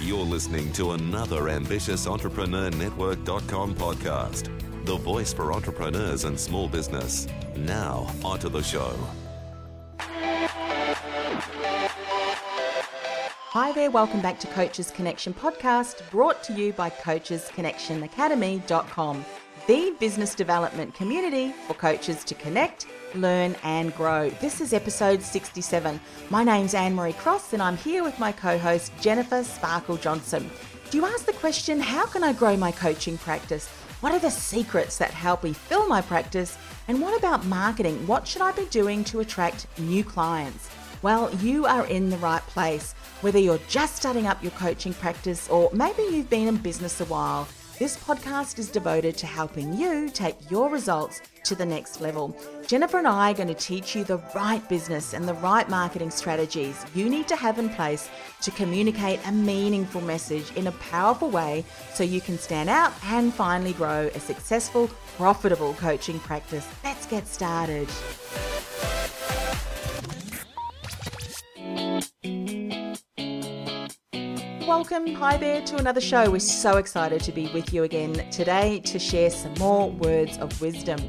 You're listening to another Ambitious Entrepreneur Network.com podcast, the voice for entrepreneurs and small business. Now, onto the show. Hi there, welcome back to Coaches Connection podcast, brought to you by CoachesConnectionAcademy.com, the business development community for coaches to connect, learn, and grow. This is episode 67. My name's Anne Marie Cross, and I'm here with my co host, Jennifer Sparkle Johnson. Do you ask the question, how can I grow my coaching practice? What are the secrets that help me fill my practice? And what about marketing? What should I be doing to attract new clients? Well, you are in the right place. Whether you're just starting up your coaching practice or maybe you've been in business a while, this podcast is devoted to helping you take your results to the next level. Jennifer and I are going to teach you the right business and the right marketing strategies you need to have in place to communicate a meaningful message in a powerful way so you can stand out and finally grow a successful, profitable coaching practice. Let's get started. Welcome. Hi there to another show. We're so excited to be with you again today to share some more words of wisdom.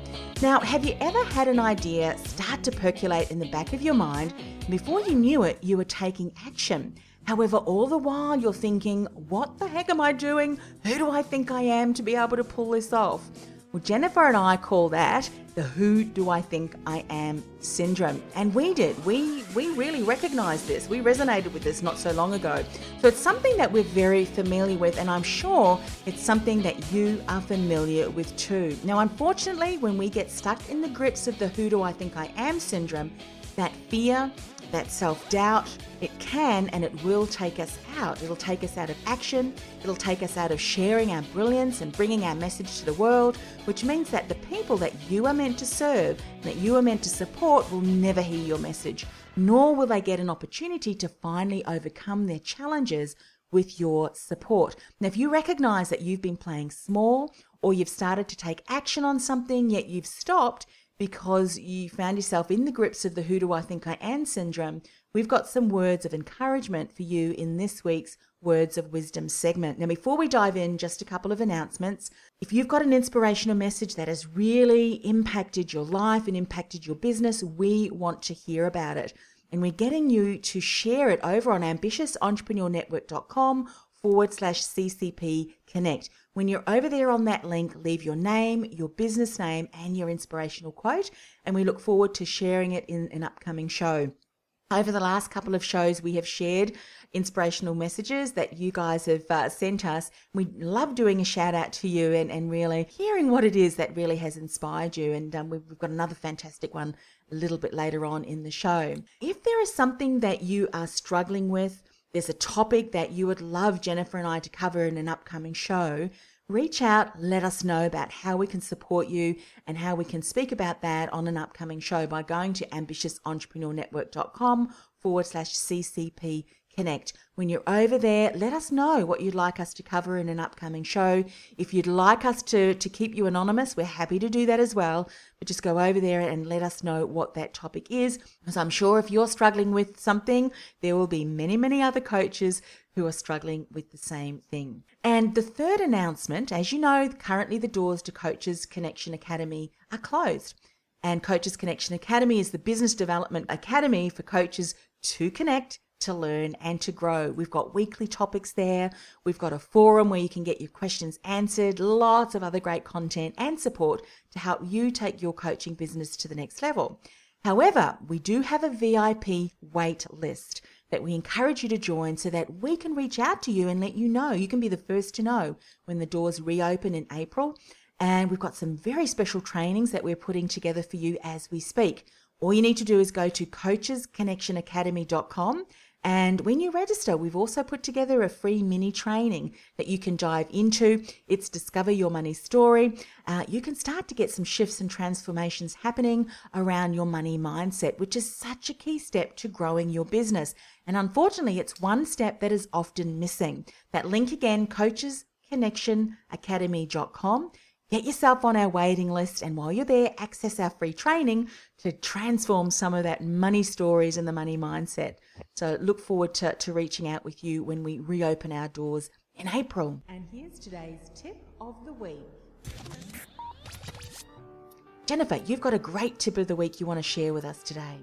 Now, have you ever had an idea start to percolate in the back of your mind? Before you knew it, you were taking action. However, all the while you're thinking, what the heck am I doing? Who do I think I am to be able to pull this off? Well, Jennifer and I call that the who do I think I am syndrome. And we did. We we really recognized this. We resonated with this not so long ago. So it's something that we're very familiar with and I'm sure it's something that you are familiar with too. Now, unfortunately, when we get stuck in the grips of the who do I think I am syndrome, that fear, that self doubt, it can and it will take us out. It'll take us out of action. It'll take us out of sharing our brilliance and bringing our message to the world, which means that the people that you are meant to serve, that you are meant to support, will never hear your message, nor will they get an opportunity to finally overcome their challenges with your support. Now, if you recognize that you've been playing small or you've started to take action on something, yet you've stopped, because you found yourself in the grips of the who do I think I am syndrome, we've got some words of encouragement for you in this week's Words of Wisdom segment. Now, before we dive in, just a couple of announcements. If you've got an inspirational message that has really impacted your life and impacted your business, we want to hear about it. And we're getting you to share it over on ambitiousentrepreneurnetwork.com forward slash CCP Connect. When you're over there on that link, leave your name, your business name, and your inspirational quote, and we look forward to sharing it in an upcoming show. Over the last couple of shows, we have shared inspirational messages that you guys have uh, sent us. We love doing a shout out to you and, and really hearing what it is that really has inspired you. And um, we've, we've got another fantastic one a little bit later on in the show. If there is something that you are struggling with, there's a topic that you would love Jennifer and I to cover in an upcoming show, reach out, let us know about how we can support you and how we can speak about that on an upcoming show by going to ambitiousentrepreneurnetwork.com forward slash CCP Connect. When you're over there, let us know what you'd like us to cover in an upcoming show. If you'd like us to, to keep you anonymous, we're happy to do that as well. But just go over there and let us know what that topic is. Because I'm sure if you're struggling with something, there will be many, many other coaches who are struggling with the same thing. And the third announcement, as you know, currently the doors to Coaches Connection Academy are closed. And Coaches Connection Academy is the business development academy for coaches to connect to learn and to grow. We've got weekly topics there. We've got a forum where you can get your questions answered, lots of other great content and support to help you take your coaching business to the next level. However, we do have a VIP wait list that we encourage you to join so that we can reach out to you and let you know. You can be the first to know when the doors reopen in April. And we've got some very special trainings that we're putting together for you as we speak. All you need to do is go to coachesconnectionacademy.com and when you register, we've also put together a free mini training that you can dive into. It's Discover Your Money Story. Uh, you can start to get some shifts and transformations happening around your money mindset, which is such a key step to growing your business. And unfortunately, it's one step that is often missing. That link again, coachesconnectionacademy.com Get yourself on our waiting list, and while you're there, access our free training to transform some of that money stories and the money mindset. So, look forward to, to reaching out with you when we reopen our doors in April. And here's today's tip of the week. Jennifer, you've got a great tip of the week you want to share with us today.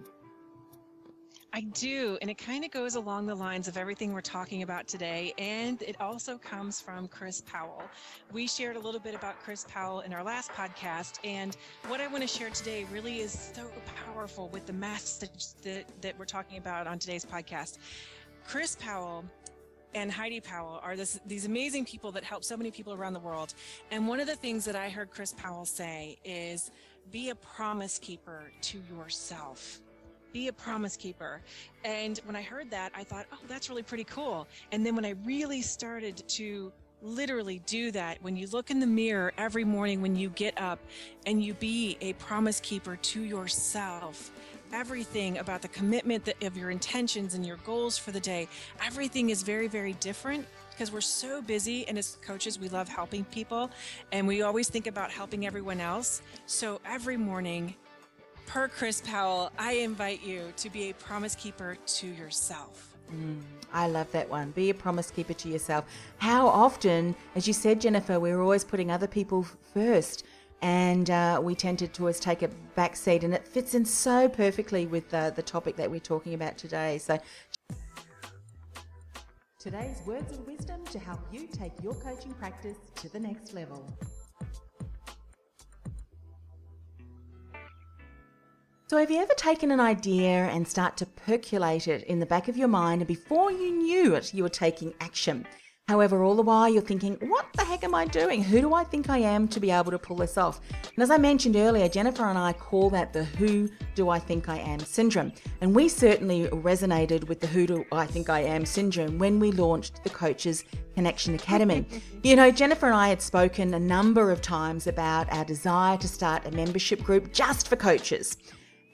I do, and it kind of goes along the lines of everything we're talking about today, and it also comes from Chris Powell. We shared a little bit about Chris Powell in our last podcast, and what I want to share today really is so powerful with the message that, that we're talking about on today's podcast. Chris Powell and Heidi Powell are this, these amazing people that help so many people around the world. And one of the things that I heard Chris Powell say is, be a promise keeper to yourself. Be a promise keeper. And when I heard that, I thought, oh, that's really pretty cool. And then when I really started to literally do that, when you look in the mirror every morning when you get up and you be a promise keeper to yourself, everything about the commitment of your intentions and your goals for the day, everything is very, very different because we're so busy and as coaches we love helping people and we always think about helping everyone else so every morning per chris powell i invite you to be a promise keeper to yourself Mm, I love that one. Be a promise keeper to yourself. How often, as you said, Jennifer, we're always putting other people first, and uh, we tend to always take a back seat, and it fits in so perfectly with uh, the topic that we're talking about today. So, Today's words of wisdom to help you take your coaching practice to the next level. So, have you ever taken an idea and start to percolate it in the back of your mind, and before you knew it, you were taking action? However, all the while you're thinking, what the heck am I doing? Who do I think I am to be able to pull this off? And as I mentioned earlier, Jennifer and I call that the Who Do I Think I Am syndrome. And we certainly resonated with the Who Do I Think I Am syndrome when we launched the Coaches Connection Academy. you know, Jennifer and I had spoken a number of times about our desire to start a membership group just for coaches.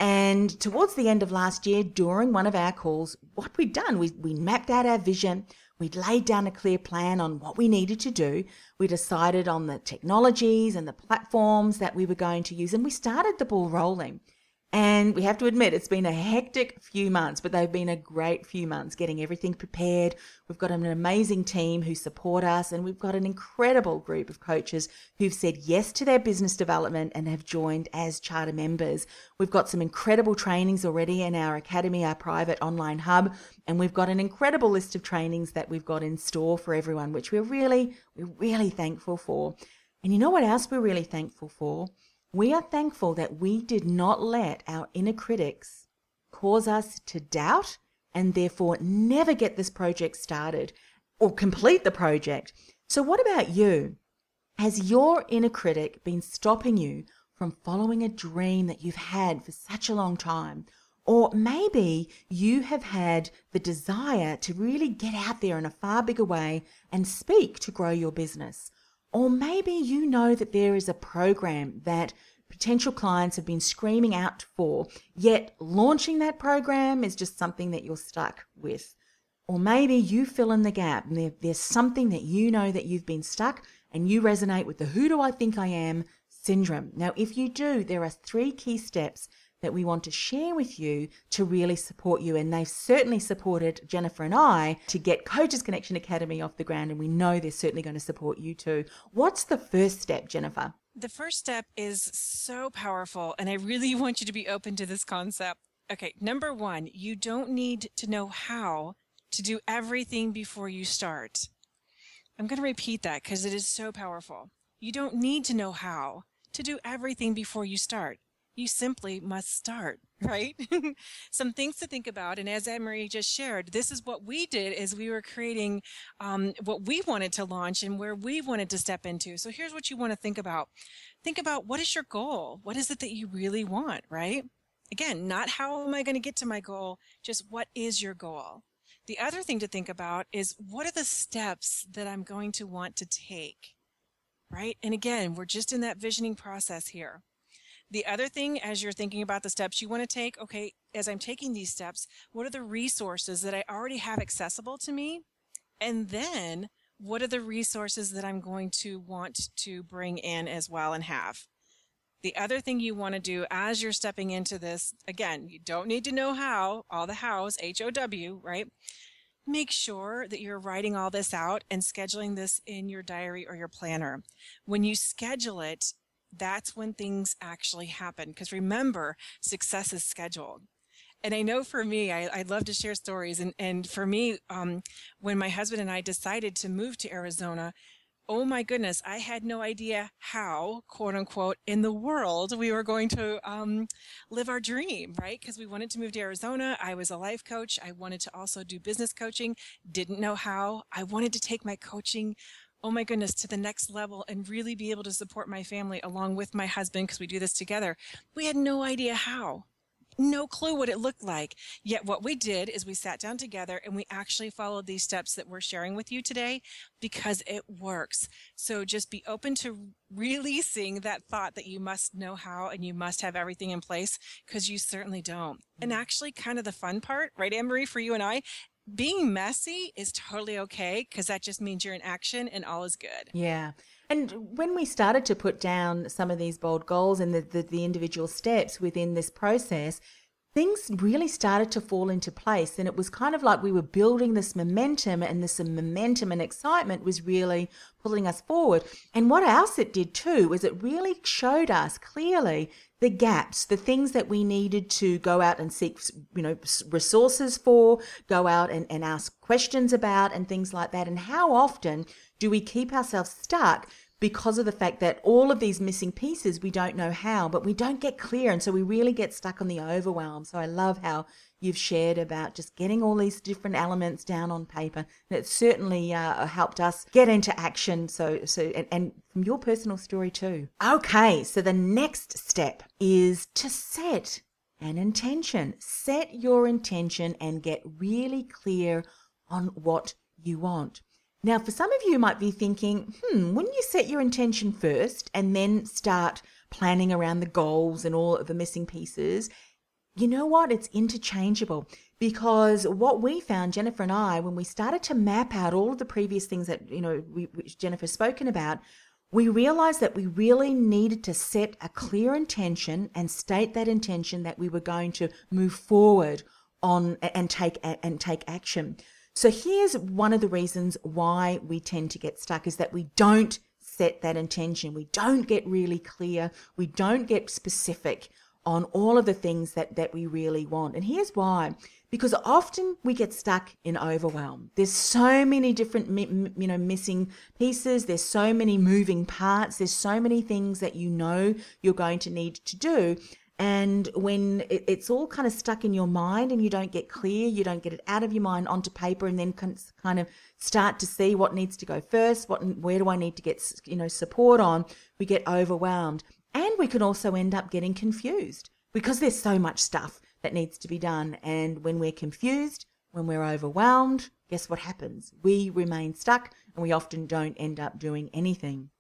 And towards the end of last year, during one of our calls, what we'd done, we, we mapped out our vision, We'd laid down a clear plan on what we needed to do. We decided on the technologies and the platforms that we were going to use, and we started the ball rolling. And we have to admit, it's been a hectic few months, but they've been a great few months getting everything prepared. We've got an amazing team who support us, and we've got an incredible group of coaches who've said yes to their business development and have joined as charter members. We've got some incredible trainings already in our academy, our private online hub, and we've got an incredible list of trainings that we've got in store for everyone, which we're really, we're really thankful for. And you know what else we're really thankful for? We are thankful that we did not let our inner critics cause us to doubt and therefore never get this project started or complete the project. So, what about you? Has your inner critic been stopping you from following a dream that you've had for such a long time? Or maybe you have had the desire to really get out there in a far bigger way and speak to grow your business. Or maybe you know that there is a program that potential clients have been screaming out for, yet launching that program is just something that you're stuck with. Or maybe you fill in the gap and there, there's something that you know that you've been stuck and you resonate with the who do I think I am syndrome. Now, if you do, there are three key steps that we want to share with you to really support you. And they've certainly supported Jennifer and I to get Coaches Connection Academy off the ground. And we know they're certainly going to support you too. What's the first step, Jennifer? The first step is so powerful. And I really want you to be open to this concept. Okay, number one, you don't need to know how to do everything before you start. I'm going to repeat that because it is so powerful. You don't need to know how to do everything before you start you simply must start right? Some things to think about and as anne-marie just shared this is what we did as we were creating um, what we wanted to launch and where we wanted to step into. So here's what you want to think about. Think about what is your goal? What is it that you really want right? Again not how am i going to get to my goal just what is your goal? The other thing to think about is what are the steps that i'm going to want to take right? And again we're just in that visioning process here the other thing, as you're thinking about the steps you want to take, okay, as I'm taking these steps, what are the resources that I already have accessible to me? And then what are the resources that I'm going to want to bring in as well and have? The other thing you want to do as you're stepping into this, again, you don't need to know how, all the hows, H O W, right? Make sure that you're writing all this out and scheduling this in your diary or your planner. When you schedule it, that's when things actually happen. Because remember, success is scheduled and I know for me, I, would love to share stories. And, and for me, um, when my husband and I decided to move to Arizona, oh my goodness, I had no idea how, quote unquote, in the world we were going to um, live our dream, right? Because we wanted to move to Arizona. I was a life coach. I wanted to also do business coaching, didn't know how. I wanted to take my coaching oh my goodness, to the next level and really be able to support my family along with my husband because we do this together. We had no idea how no clue what it looked like. Yet what we did is we sat down together and we actually followed these steps that we're sharing with you today because it works. So just be open to releasing that thought that you must know how and you must have everything in place because you certainly don't. And mm-hmm. actually kind of the fun part, right, Anne-Marie, for you and I, being messy is totally okay because that just means you're in action and all is good. Yeah. And when we started to put down some of these bold goals and the, the, the, individual steps within this process, things really started to fall into place. And it was kind of like we were building this momentum, and this momentum and excitement was really pulling us forward. And what else it did too was it really showed us clearly the gaps, the things that we needed to go out and seek, you know, resources for, go out and, and ask questions about, and things like that. And how often do we keep ourselves stuck because of the fact that all of these missing pieces we don't know how but we don't get clear. And so we really get stuck on the overwhelm. So i love how you've shared about just getting all these different elements down on paper. And it certainly uh, helped us get into action. So so and, and from your personal story too. Okay so the next step is to set an intention. Set your intention and get really clear on what you want now, for some of you might be thinking, hmm, wouldn't you set your intention first and then start planning around the goals and all of the missing pieces? You know what? It's interchangeable because what we found, Jennifer and I, when we started to map out all of the previous things that, you know, we, which Jennifer's spoken about, we realized that we really needed to set a clear intention and state that intention that we were going to move forward on and take and take action. So here's one of the reasons why we tend to get stuck is that we don't set that intention. We don't get really clear. We don't get specific on all of the things that, that we really want. And here's why. Because often we get stuck in overwhelm. There's so many different, you know, missing pieces. There's so many moving parts. There's so many things that you know you're going to need to do. And when it, it's all kind of stuck in your mind and you don't get clear, you don't get it out of your mind onto paper and then kind of start to see what needs to go first, what where do I need to get you know support on, we get overwhelmed. And we can also end up getting confused because there's so much stuff that needs to be done. And when we're confused, when we're overwhelmed, guess what happens? We remain stuck and we often don't end up doing anything.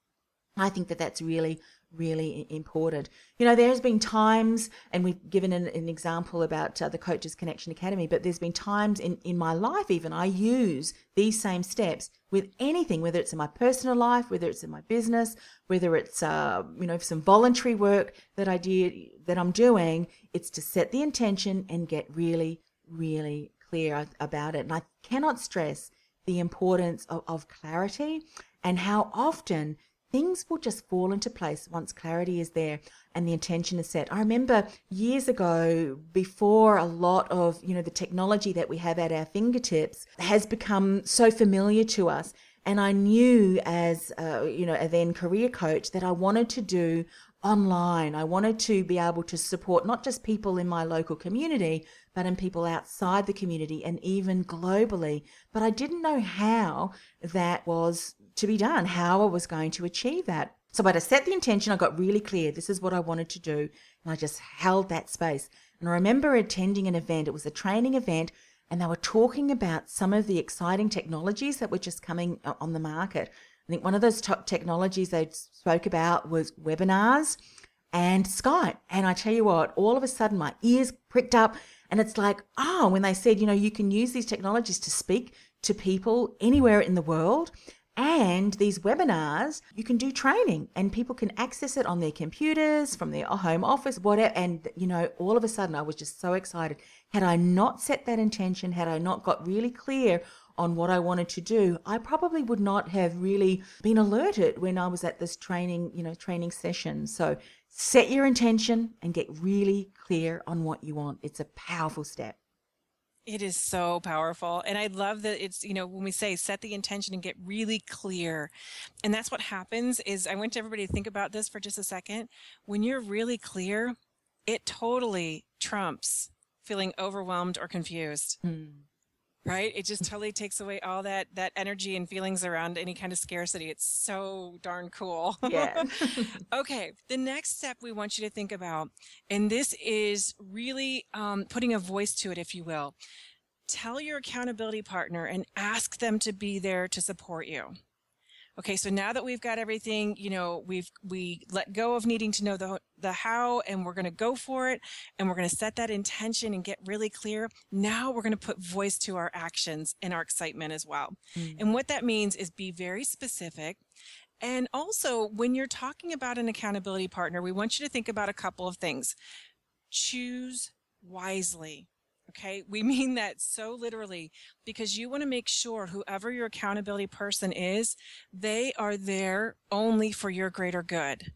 I think that that's really really important. You know, there's been times, and we've given an, an example about uh, the Coaches Connection Academy, but there's been times in, in my life, even I use these same steps with anything, whether it's in my personal life, whether it's in my business, whether it's, uh, you know, some voluntary work that I did, that I'm doing. It's to set the intention and get really, really clear about it. And I cannot stress the importance of, of clarity and how often things will just fall into place once clarity is there and the intention is set. I remember years ago, before a lot of, you know, the technology that we have at our fingertips has become so familiar to us. And I knew as, uh, you know, a then career coach that I wanted to do online. I wanted to be able to support not just people in my local community, but in people outside the community and even globally. But I didn't know how that was to be done, how I was going to achieve that. So, but I set the intention, I got really clear this is what I wanted to do, and I just held that space. And I remember attending an event, it was a training event, and they were talking about some of the exciting technologies that were just coming uh, on the market. I think one of those top technologies they spoke about was webinars and Skype. And I tell you what, all of a sudden my ears pricked up, and it's like, oh, when they said, you know, you can use these technologies to speak to people anywhere in the world And these webinars, you can do training and people can access it on their computers, from their home office, whatever. And, you know, all of a sudden I was just so excited. Had I not set that intention, had I not got really clear on what I wanted to do, I probably would not have really been alerted when I was at this training, you know, training session. So set your intention and get really clear on what you want. It's a powerful step. It is so powerful. And I love that it's, you know, when we say set the intention and get really clear. And that's what happens is I want everybody to think about this for just a second. When you're really clear, it totally trumps feeling overwhelmed or confused. Mm right? It just totally takes away all that that energy and feelings around any kind of scarcity. It's so darn cool. Yeah okay the next step we want you to think about and this is really um, putting a voice to it if you will. Tell your accountability partner and ask them to be there to support you okay so now that we've got everything you know we've we let go of needing to know the the how and we're going to go for it and we're going to set that intention and get really clear. Now we're going to put voice to our actions and our excitement as well. Mm. and what that means is be very specific. And also when you're talking about an accountability partner we want you to think about a couple of things. Choose wisely Okay. We mean that so literally because you want to make sure whoever your accountability person is, they are there only for your greater good.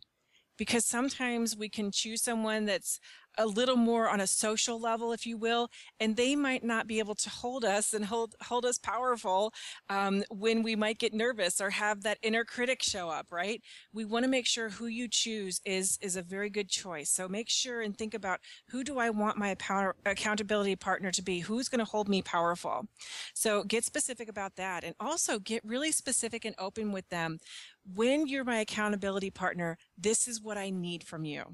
Because sometimes we can choose someone that's a little more on a social level, if you will, and they might not be able to hold us and hold hold us powerful um, when we might get nervous or have that inner critic show up. Right? We want to make sure who you choose is is a very good choice. So make sure and think about who do I want my power, accountability partner to be? Who's going to hold me powerful? So get specific about that, and also get really specific and open with them. When you're my accountability partner, this is what I need from you.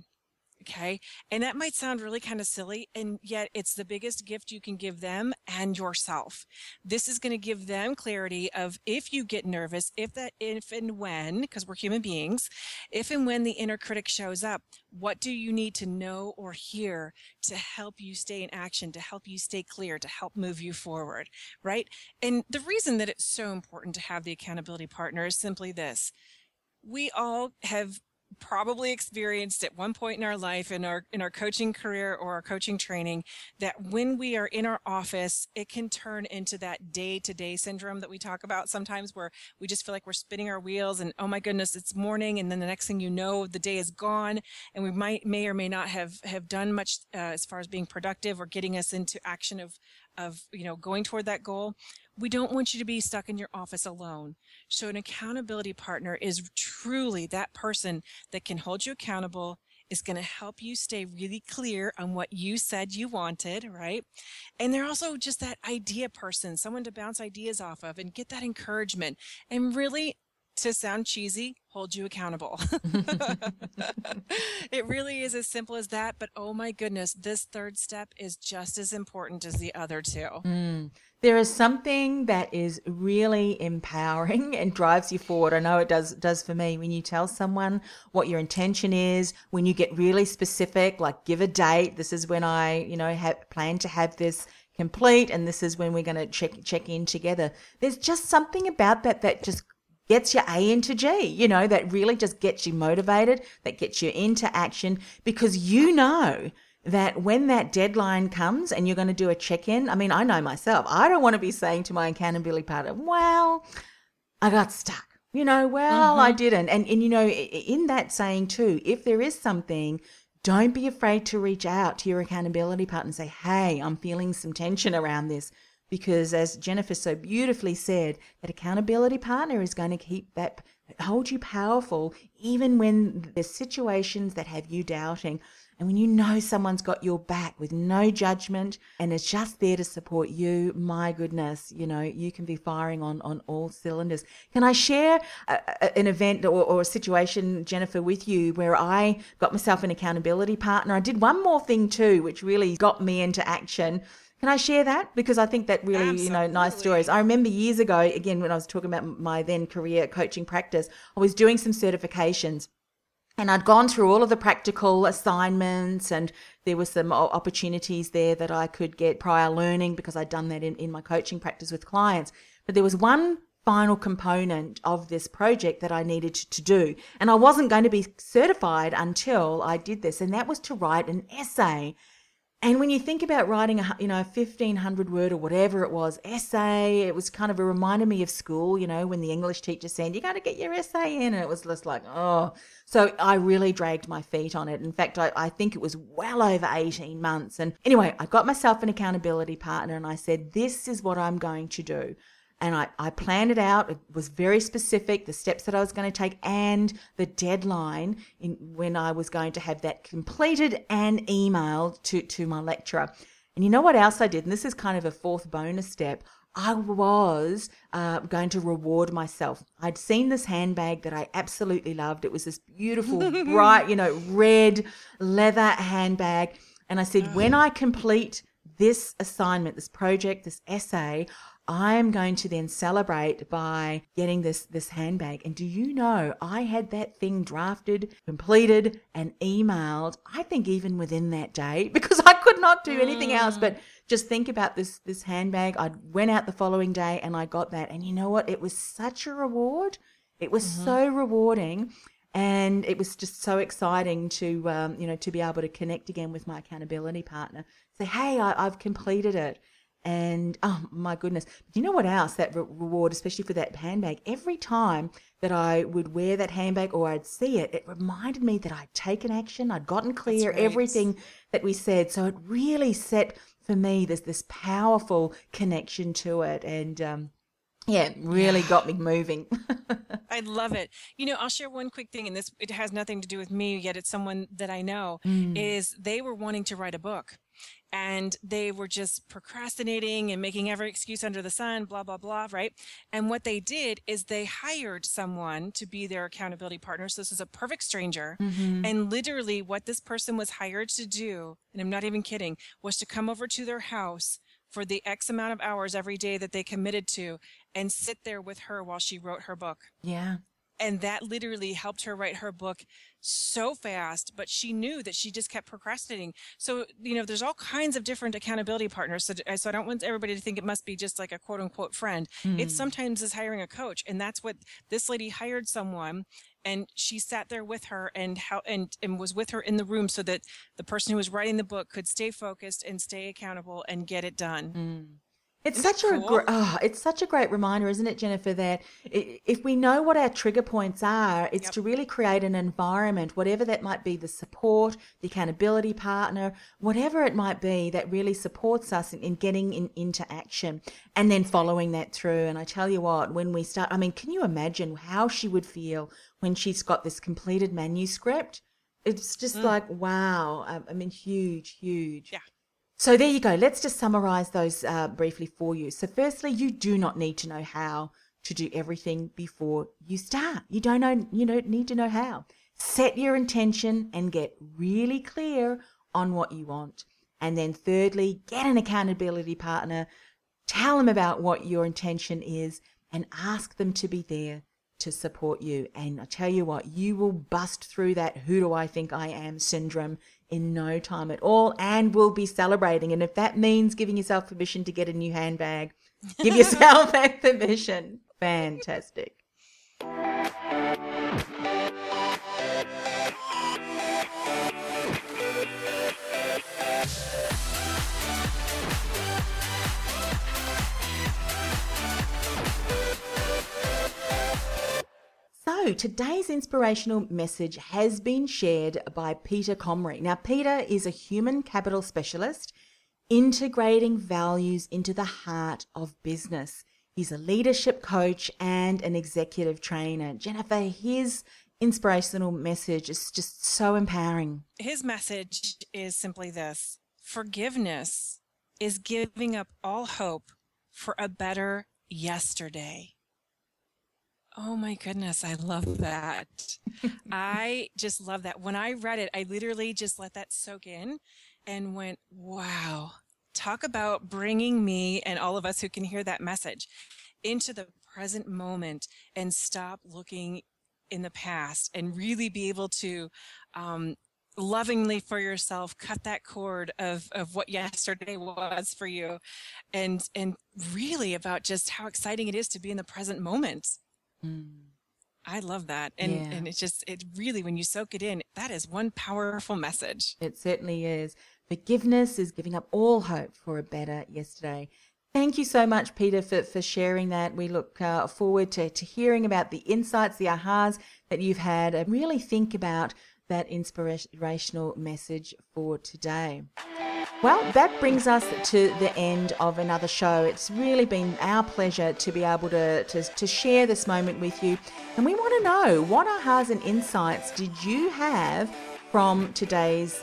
Okay. And that might sound really kind of silly. And yet it's the biggest gift you can give them and yourself. This is going to give them clarity of if you get nervous, if that, if and when, because we're human beings, if and when the inner critic shows up, what do you need to know or hear to help you stay in action, to help you stay clear, to help move you forward? Right. And the reason that it's so important to have the accountability partner is simply this. We all have probably experienced at one point in our life in our in our coaching career or our coaching training that when we are in our office it can turn into that day-to-day syndrome that we talk about sometimes where we just feel like we're spinning our wheels and oh my goodness it's morning and then the next thing you know the day is gone and we might may or may not have have done much uh, as far as being productive or getting us into action of of you know going toward that goal we don't want you to be stuck in your office alone. So an accountability partner is truly that person that can hold you accountable, is going to help you stay really clear on what you said you wanted, right? And they're also just that idea person, someone to bounce ideas off of and get that encouragement and really to sound cheesy, hold you accountable. it really is as simple as that. But oh my goodness, this third step is just as important as the other two. Mm. There is something that is really empowering and drives you forward. I know it does does for me when you tell someone what your intention is, when you get really specific, like give a date. This is when I, you know, have plan to have this complete and this is when we're going to check check in together. There's just something about that that just gets your A into G, you know, that really just gets you motivated, that gets you into action because you know that when that deadline comes and you're going to do a check in, I mean, I know myself, I don't want to be saying to my accountability partner, well, I got stuck. You know, well, mm-hmm. I didn't. And, and, you know, in that saying too, if there is something, don't be afraid to reach out to your accountability partner and say, hey, I'm feeling some tension around this because as Jennifer so beautifully said, that accountability partner is going to keep that hold you powerful even when there's situations that have you doubting. And when you know someone's got your back with no judgment and is just there to support you, my goodness, you know, you can be firing on, on all cylinders. Can I share a, a, an event or, or a situation, Jennifer, with you where I got myself an accountability partner? I did one more thing too, which really got me into action. Can I share that? Because I think that really, Absolutely. you know, nice stories. I remember years ago, again, when I was talking about my then career coaching practice, I was doing some certifications and I'd gone through all of the practical assignments and there were some opportunities there that I could get prior learning because I'd done that in, in my coaching practice with clients. But there was one final component of this project that I needed to do. And I wasn't going to be certified until I did this, and that was to write an essay. And when you think about writing a you know fifteen hundred word or whatever it was essay, it was kind of a reminder me of school. You know when the English teacher said you got to get your essay in, and it was just like oh. So I really dragged my feet on it. In fact, I, I think it was well over eighteen months. And anyway, I got myself an accountability partner, and I said this is what I'm going to do and I, I planned it out. It was very specific, the steps that I was going to take and the deadline in when I was going to have that completed and emailed to, to my lecturer. And you know what else I did? And this is kind of a fourth bonus step. I was uh, going to reward myself. I'd seen this handbag that I absolutely loved. It was this beautiful, bright, you know, red leather handbag. And I said, when I complete this assignment, this project, this essay, I'm going to then celebrate by getting this this handbag. And do you know, I had that thing drafted, completed, and emailed. I think even within that day because I could not do anything mm. else but just think about this this handbag. I went out the following day and I got that. And you know what? It was such a reward. It was mm-hmm. so rewarding and it was just so exciting to um, you know to be able to connect again with my accountability partner say hey I, have completed it and oh my goodness. You know what else? That re- reward, especially for that handbag, every time that I would wear that handbag or I'd see it, it reminded me that I'd taken action, I'd gotten clear, right. everything that we said. So it really set for me this this powerful connection to it. And um, yeah, really yeah. got me moving. I love it. You know, I'll share one quick thing, and this it has nothing to do with me, yet it's someone that I know. Mm. Is they were wanting to write a book, and they were just procrastinating and making every excuse under the sun, blah, blah, blah, right? And what they did is they hired someone to be their accountability partner. So this is a perfect stranger. Mm-hmm. And literally, what this person was hired to do, and I'm not even kidding, was to come over to their house for the X amount of hours every day that they committed to and sit there with her while she wrote her book. Yeah and that literally helped her write her book so fast but she knew that she just kept procrastinating so you know there's all kinds of different accountability partners so, so i don't want everybody to think it must be just like a quote unquote friend mm. it sometimes is hiring a coach and that's what this lady hired someone and she sat there with her and how and and was with her in the room so that the person who was writing the book could stay focused and stay accountable and get it done mm. It's Isn't such a cool? gr- oh, it's such a great reminder, isn't it, Jennifer? That if we know what our trigger points are, it's yep. to really create an environment, whatever that might be, the support, the accountability partner, whatever it might be, that really supports us in, in getting in, into action, and then following that through. And I tell you what, when we start, I mean, can you imagine how she would feel when she's got this completed manuscript? It's just mm. like wow. I mean, huge, huge. Yeah. So there you go. Let's just summarize those uh, briefly for you. So, firstly, you do not need to know how to do everything before you start. You don't know. You don't need to know how. Set your intention and get really clear on what you want. And then, thirdly, get an accountability partner. Tell them about what your intention is and ask them to be there to support you. And I tell you what, you will bust through that who do I think I am syndrome in no time at all and will be celebrating. And if that means giving yourself permission to get a new handbag, give yourself that permission. Fantastic. So, today's inspirational message has been shared by Peter Comrie. Now, Peter is a human capital specialist integrating values into the heart of business. He's a leadership coach and an executive trainer. Jennifer, his inspirational message is just so empowering. His message is simply this forgiveness is giving up all hope for a better yesterday. Oh my goodness, I love that. I just love that. When I read it, I literally just let that soak in and went, wow, talk about bringing me and all of us who can hear that message into the present moment and stop looking in the past and really be able to um, lovingly for yourself cut that cord of of what yesterday was for you and and really about just how exciting it is to be in the present moment mm. i love that and yeah. and it's just it really when you soak it in that is one powerful message it certainly is forgiveness is giving up all hope for a better yesterday Thank you so much, Peter, for, for sharing that. We look uh, forward to, to hearing about the insights, the ahas that you've had, and really think about that inspirational message for today. Well, that brings us to the end of another show. It's really been our pleasure to be able to, to, to share this moment with you. And we want to know what ahas and insights did you have from today's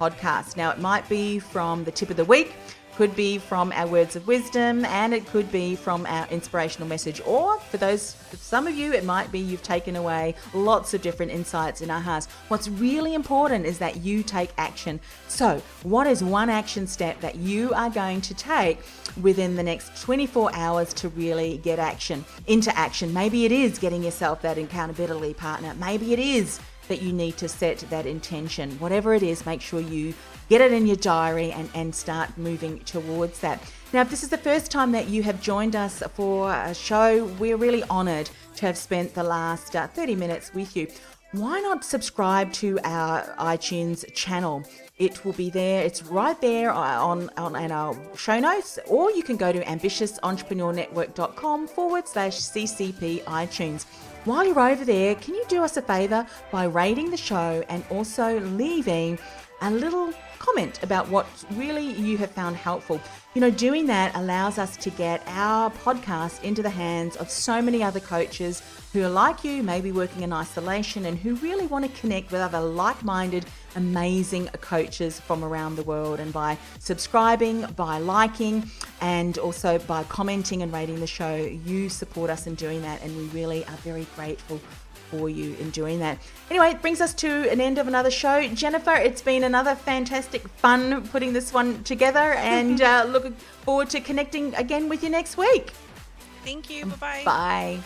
podcast? Now, it might be from the tip of the week could be from our words of wisdom and it could be from our inspirational message or for those for some of you it might be you've taken away lots of different insights in ahas what's really important is that you take action. So what is one action step that you are going to take within the next 24 hours to really get action into action? Maybe it is getting yourself that accountability partner. Maybe it is that you need to set that intention. Whatever it is, make sure you get it in your diary and, and start moving towards that. Now, if this is the first time that you have joined us for a show, we're really honoured to have spent the last uh, 30 minutes with you. Why not subscribe to our iTunes channel? It will be there. It's right there on, on, on our show notes, or you can go to ambitiousentrepreneurnetwork.com forward slash CCP iTunes. While you're over there, can you do us a favour by rating the show and also leaving a little comment about what really you have found helpful. You know, doing that allows us to get our podcast into the hands of so many other coaches who are like you, maybe working in isolation, and who really want to connect with other like minded, amazing coaches from around the world. And by subscribing, by liking, and also by commenting and rating the show, you support us in doing that, and we really are very grateful for you in doing that. Anyway, it brings us to an end of another show. Jennifer, it's been another fantastic fun putting this one together and uh, looking forward to connecting again with you next week. Thank you. Bye-bye. Bye.